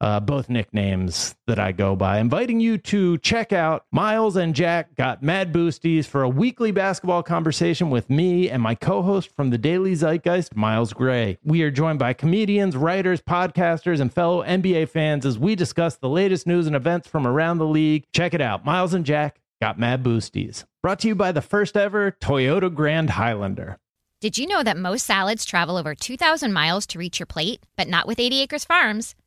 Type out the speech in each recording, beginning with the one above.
uh, both nicknames that I go by, inviting you to check out Miles and Jack Got Mad Boosties for a weekly basketball conversation with me and my co host from the Daily Zeitgeist, Miles Gray. We are joined by comedians, writers, podcasters, and fellow NBA fans as we discuss the latest news and events from around the league. Check it out Miles and Jack Got Mad Boosties. Brought to you by the first ever Toyota Grand Highlander. Did you know that most salads travel over 2,000 miles to reach your plate, but not with 80 Acres Farms?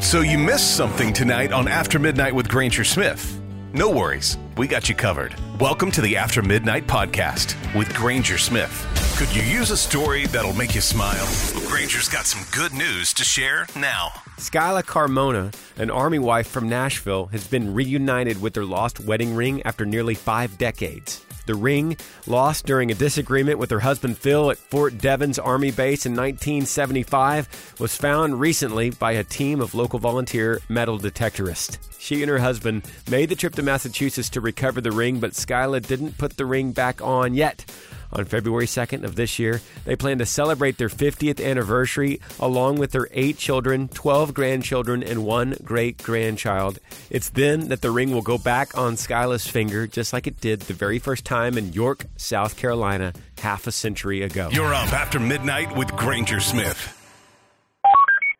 So you missed something tonight on After Midnight with Granger Smith. No worries, we got you covered. Welcome to the After Midnight podcast with Granger Smith. Could you use a story that'll make you smile? Granger's got some good news to share now. Skyla Carmona, an Army wife from Nashville, has been reunited with their lost wedding ring after nearly five decades. The ring, lost during a disagreement with her husband Phil at Fort Devens Army Base in 1975, was found recently by a team of local volunteer metal detectorists. She and her husband made the trip to Massachusetts to recover the ring, but Skyla didn't put the ring back on yet. On February 2nd of this year, they plan to celebrate their 50th anniversary along with their eight children, 12 grandchildren, and one great grandchild. It's then that the ring will go back on Skyla's finger, just like it did the very first time in York, South Carolina, half a century ago. You're up after midnight with Granger Smith.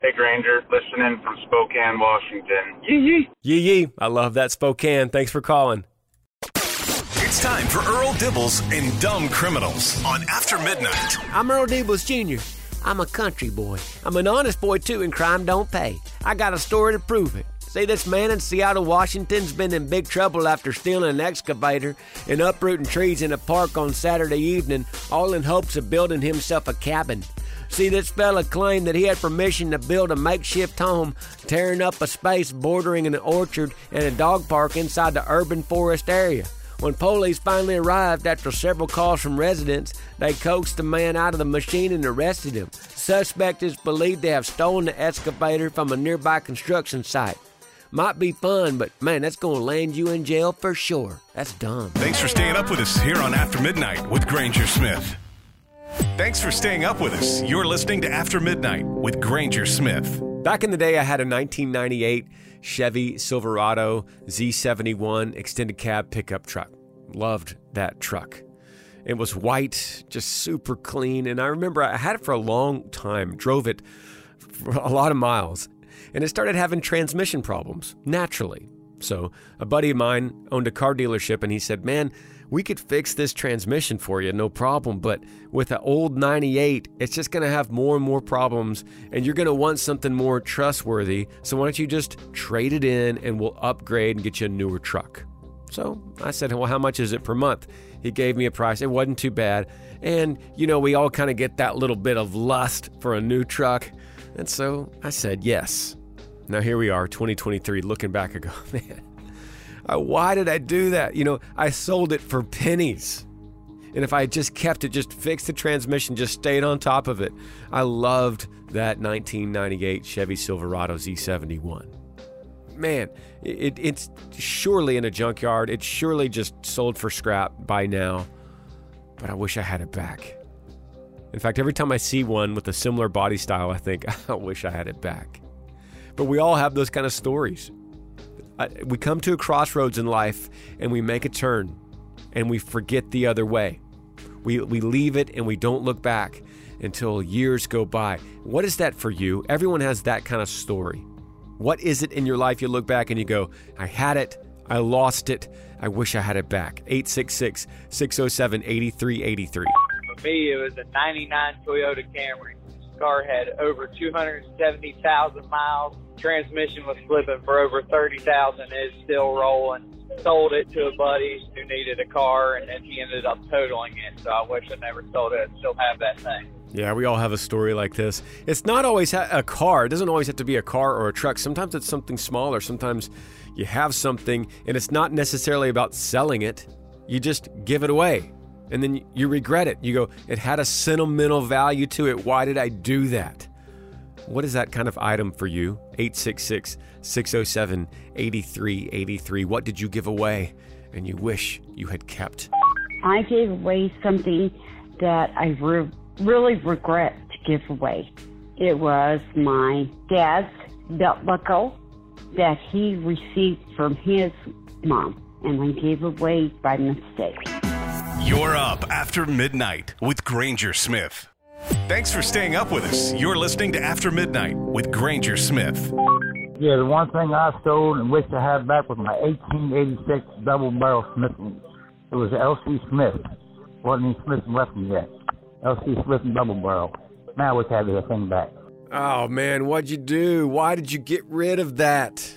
Hey Granger, listening from Spokane, Washington. Yee yee. Yee yee. I love that Spokane. Thanks for calling. It's time for Earl Dibbles and Dumb Criminals on After Midnight. I'm Earl Dibbles Jr. I'm a country boy. I'm an honest boy too, and crime don't pay. I got a story to prove it. See, this man in Seattle, Washington's been in big trouble after stealing an excavator and uprooting trees in a park on Saturday evening, all in hopes of building himself a cabin. See, this fella claimed that he had permission to build a makeshift home, tearing up a space bordering an orchard and a dog park inside the urban forest area. When police finally arrived after several calls from residents, they coaxed the man out of the machine and arrested him. Suspect is believed to have stolen the excavator from a nearby construction site. Might be fun, but man, that's going to land you in jail for sure. That's dumb. Thanks for staying up with us here on After Midnight with Granger Smith. Thanks for staying up with us. You're listening to After Midnight with Granger Smith. Back in the day, I had a 1998 Chevy Silverado Z71 extended cab pickup truck. Loved that truck. It was white, just super clean, and I remember I had it for a long time, drove it a lot of miles, and it started having transmission problems naturally. So, a buddy of mine owned a car dealership, and he said, Man, we could fix this transmission for you, no problem. But with an old 98, it's just going to have more and more problems, and you're going to want something more trustworthy. So, why don't you just trade it in and we'll upgrade and get you a newer truck? So I said, Well, how much is it per month? He gave me a price. It wasn't too bad. And, you know, we all kind of get that little bit of lust for a new truck. And so I said, Yes. Now here we are, 2023, looking back, I go, Man, Uh, why did I do that? You know, I sold it for pennies. And if I had just kept it, just fixed the transmission, just stayed on top of it, I loved that 1998 Chevy Silverado Z71 man, it, it's surely in a junkyard. It's surely just sold for scrap by now. But I wish I had it back. In fact, every time I see one with a similar body style, I think, I wish I had it back. But we all have those kind of stories. We come to a crossroads in life and we make a turn and we forget the other way. We, we leave it and we don't look back until years go by. What is that for you? Everyone has that kind of story. What is it in your life you look back and you go, I had it, I lost it, I wish I had it back? 866 607 8383. For me, it was a 99 Toyota Camry. This car had over 270,000 miles. Transmission was slipping for over 30,000. It's still rolling. Sold it to a buddy who needed a car, and then he ended up totaling it. So I wish I never sold it. Still have that thing. Yeah, we all have a story like this. It's not always a car. It doesn't always have to be a car or a truck. Sometimes it's something smaller. Sometimes you have something and it's not necessarily about selling it. You just give it away and then you regret it. You go, it had a sentimental value to it. Why did I do that? What is that kind of item for you? 866 607 8383. What did you give away and you wish you had kept? I gave away something that I re- really regret to give away. It was my dad's belt buckle that he received from his mom, and I gave away by mistake. You're up after midnight with Granger Smith. Thanks for staying up with us. You're listening to After Midnight with Granger Smith. Yeah, the one thing I stole and wish I had back was my 1886 double barrel Smith. It was L.C. Smith. Wasn't any Smith and Wesson yet. L.C. Smith and double barrel. Now I wish I had the thing back. Oh man, what'd you do? Why did you get rid of that?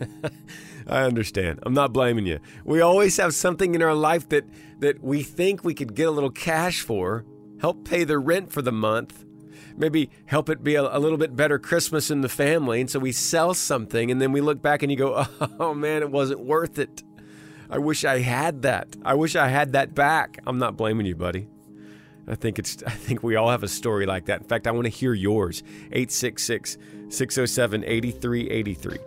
I understand. I'm not blaming you. We always have something in our life that that we think we could get a little cash for, help pay the rent for the month, maybe help it be a, a, little bit better Christmas in the family. And so we sell something and then we look back and you go, oh man, it wasn't worth it. I wish I had that. I wish I had that back. I'm not blaming you, buddy. I think it's I think we all have a story like that. In fact, I want to hear yours. 866-607-8383.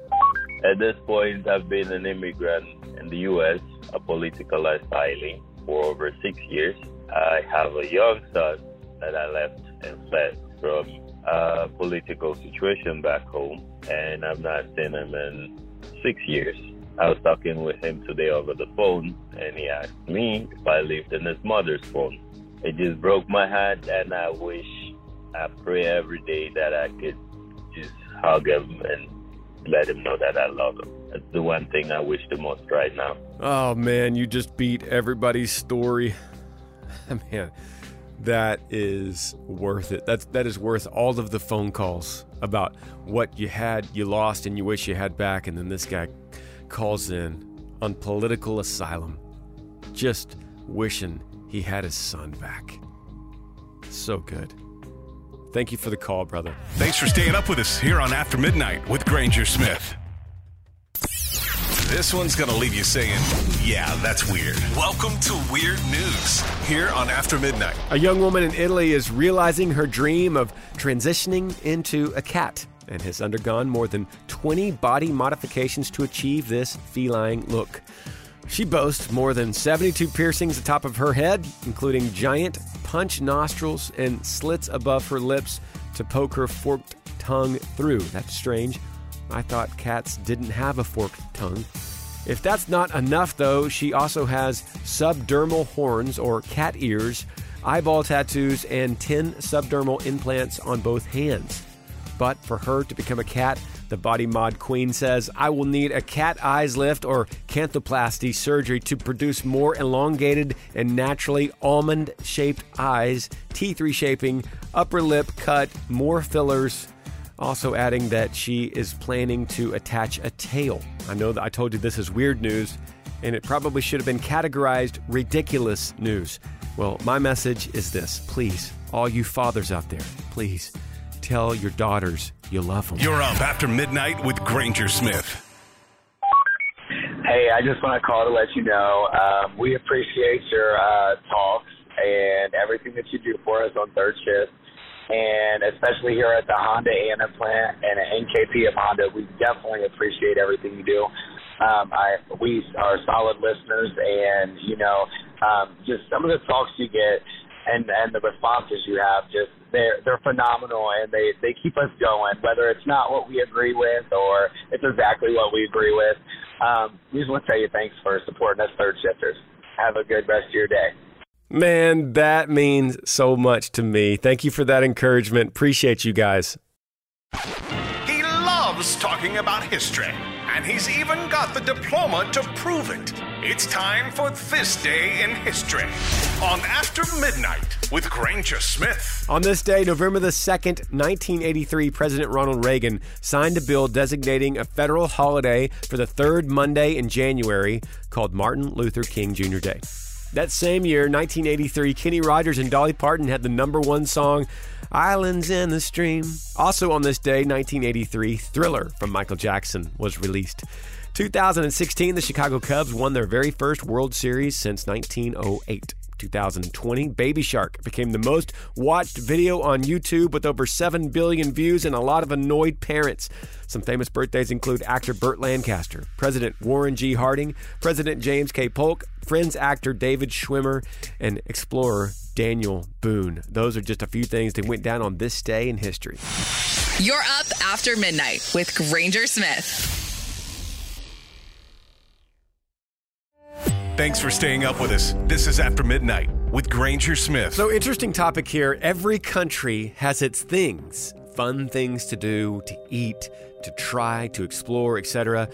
At this point, I've been an immigrant in the US, a political asylum for over 6 years. I have a young son that I left and fled from a political situation back home, and I've not seen him in 6 years. I was talking with him today over the phone, and he asked me if I lived in his mother's phone. It just broke my heart, and I wish, I pray every day that I could just hug him and let him know that I love him. That's the one thing I wish the most right now. Oh man, you just beat everybody's story. man, that is worth it. That's that is worth all of the phone calls about what you had, you lost, and you wish you had back, and then this guy calls in on political asylum, just wishing he had his son back. So good. Thank you for the call, brother. Thanks for staying up with us here on After Midnight with Granger Smith. This one's going to leave you saying, yeah, that's weird. Welcome to Weird News here on After Midnight. A young woman in Italy is realizing her dream of transitioning into a cat and has undergone more than 20 body modifications to achieve this feline look. She boasts more than 72 piercings atop of her head, including giant punch nostrils and slits above her lips to poke her forked tongue through. That's strange. I thought cats didn't have a forked tongue. If that's not enough, though, she also has subdermal horns or cat ears, eyeball tattoos, and 10 subdermal implants on both hands. But for her to become a cat, the body mod queen says, I will need a cat eyes lift or canthoplasty surgery to produce more elongated and naturally almond shaped eyes, teeth reshaping, upper lip cut, more fillers. Also, adding that she is planning to attach a tail. I know that I told you this is weird news, and it probably should have been categorized ridiculous news. Well, my message is this please, all you fathers out there, please tell your daughters you love them. You're up after midnight with Granger Smith. Hey, I just want to call to let you know um, we appreciate your uh, talks and everything that you do for us on third shift. And especially here at the Honda Anna plant and at NKP of Honda, we definitely appreciate everything you do. Um, I we are solid listeners, and you know, um, just some of the talks you get and and the responses you have just they're they're phenomenal and they they keep us going whether it's not what we agree with or it's exactly what we agree with. Um, we just want to tell you thanks for supporting us third shifters. Have a good rest of your day Man, that means so much to me. Thank you for that encouragement. Appreciate you guys. He loves talking about history, and he's even got the diploma to prove it. It's time for This Day in History on After Midnight with Granger Smith. On this day, November the 2nd, 1983, President Ronald Reagan signed a bill designating a federal holiday for the third Monday in January called Martin Luther King Jr. Day. That same year, 1983, Kenny Rogers and Dolly Parton had the number one song, Islands in the Stream. Also on this day, 1983, Thriller from Michael Jackson was released. 2016, the Chicago Cubs won their very first World Series since 1908. 2020, Baby Shark became the most watched video on YouTube with over 7 billion views and a lot of annoyed parents. Some famous birthdays include actor Burt Lancaster, President Warren G. Harding, President James K. Polk, Friends actor David Schwimmer, and explorer Daniel Boone. Those are just a few things that went down on this day in history. You're up after midnight with Granger Smith. Thanks for staying up with us. This is After Midnight with Granger Smith. So, interesting topic here. Every country has its things fun things to do, to eat, to try, to explore, etc.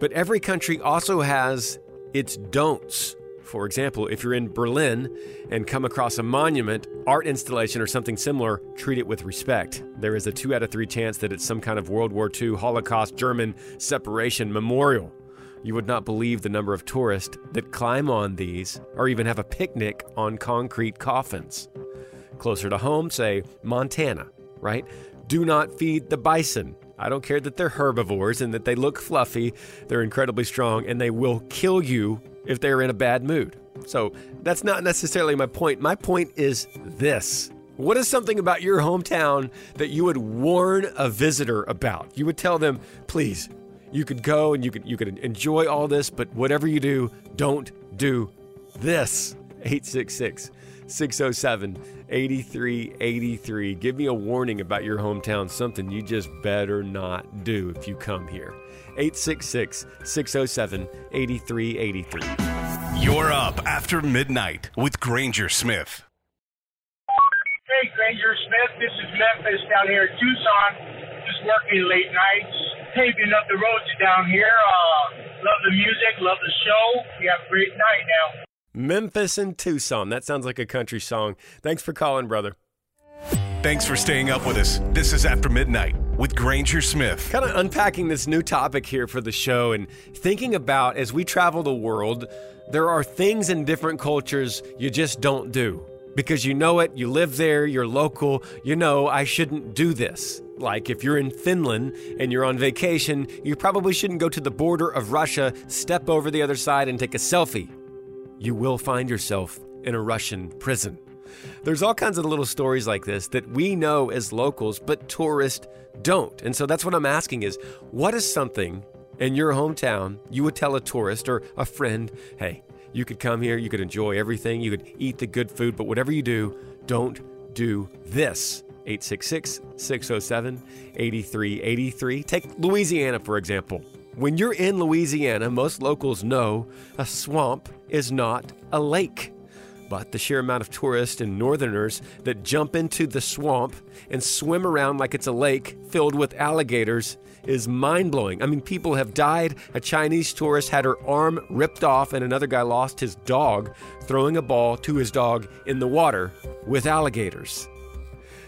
But every country also has its don'ts. For example, if you're in Berlin and come across a monument, art installation, or something similar, treat it with respect. There is a two out of three chance that it's some kind of World War II Holocaust German separation memorial. You would not believe the number of tourists that climb on these or even have a picnic on concrete coffins. Closer to home, say Montana, right? Do not feed the bison. I don't care that they're herbivores and that they look fluffy, they're incredibly strong, and they will kill you if they're in a bad mood. So that's not necessarily my point. My point is this. What is something about your hometown that you would warn a visitor about? You would tell them, please, you could go and you could you could enjoy all this, but whatever you do, don't do this. 866 607 8383. Give me a warning about your hometown, something you just better not do if you come here. 866 607 8383. You're up after midnight with Granger Smith. Hey, Granger Smith. This is Memphis down here in Tucson. Just working late nights, paving up the roads down here. Uh, love the music, love the show. You have a great night now. Memphis and Tucson. That sounds like a country song. Thanks for calling, brother. Thanks for staying up with us. This is After Midnight with Granger Smith. Kind of unpacking this new topic here for the show and thinking about as we travel the world, there are things in different cultures you just don't do. Because you know it, you live there, you're local, you know I shouldn't do this. Like if you're in Finland and you're on vacation, you probably shouldn't go to the border of Russia, step over the other side, and take a selfie. You will find yourself in a Russian prison. There's all kinds of little stories like this that we know as locals, but tourists don't. And so that's what I'm asking is what is something in your hometown you would tell a tourist or a friend, hey, you could come here, you could enjoy everything, you could eat the good food, but whatever you do, don't do this. 866 607 8383. Take Louisiana, for example. When you're in Louisiana, most locals know a swamp is not a lake. But the sheer amount of tourists and northerners that jump into the swamp and swim around like it's a lake filled with alligators is mind blowing. I mean, people have died. A Chinese tourist had her arm ripped off, and another guy lost his dog throwing a ball to his dog in the water with alligators.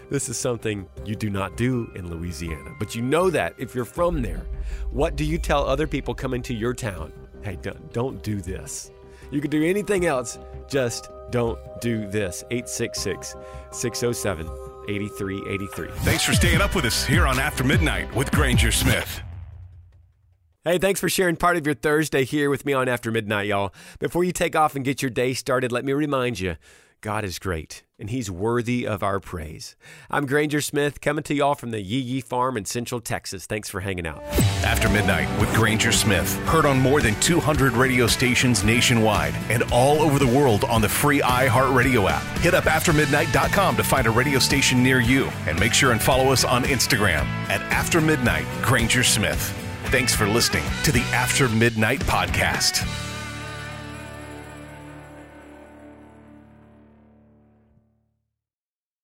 This is something you do not do in Louisiana, but you know that if you're from there. What do you tell other people coming to your town? Hey, don't, don't do this. You can do anything else, just don't do this. 866 607 8383. Thanks for staying up with us here on After Midnight with Granger Smith. Hey, thanks for sharing part of your Thursday here with me on After Midnight, y'all. Before you take off and get your day started, let me remind you God is great, and He's worthy of our praise. I'm Granger Smith, coming to y'all from the Yee Yee Farm in Central Texas. Thanks for hanging out. After Midnight with Granger Smith. Heard on more than 200 radio stations nationwide and all over the world on the free iHeartRadio app. Hit up aftermidnight.com to find a radio station near you and make sure and follow us on Instagram at After Midnight Granger Smith. Thanks for listening to the After Midnight Podcast.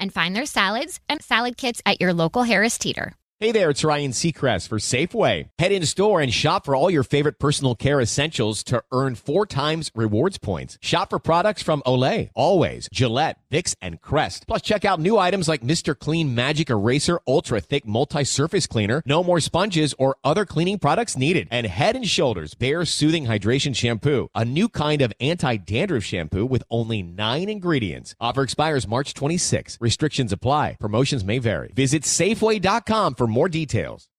and find their salads and salad kits at your local Harris Teeter. Hey there, it's Ryan Seacrest for Safeway. Head in store and shop for all your favorite personal care essentials to earn four times rewards points. Shop for products from Olay, Always, Gillette, Vicks, and Crest. Plus, check out new items like Mr. Clean Magic Eraser Ultra Thick Multi-Surface Cleaner. No more sponges or other cleaning products needed. And Head and Shoulders Bare Soothing Hydration Shampoo, a new kind of anti-dandruff shampoo with only nine ingredients. Offer expires March 26. Restrictions apply. Promotions may vary. Visit Safeway.com for more details.